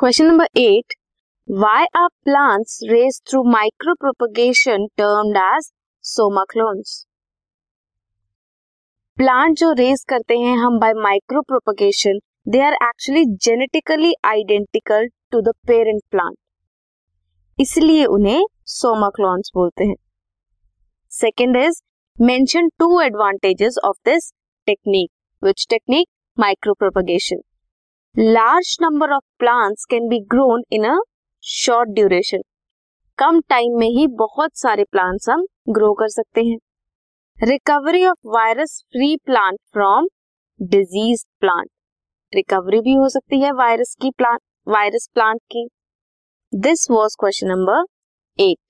Question number eight why are plants raise through micropropagation termed as somaclones plant जो raise करते हैं हम by micropropagation they are actually genetically identical to the parent plant इसलिए उन्हें somaclones बोलते हैं. Second is mention two advantages of this technique which technique micropropagation large number of plants can be grown in a short duration come time में ही बहुत सारे plants हम grow कर सकते हैं। Recovery of virus free plant from disease plant recovery भी हो सकती है वायरस की प्लांट वायरस प्लांट की। This was question number eight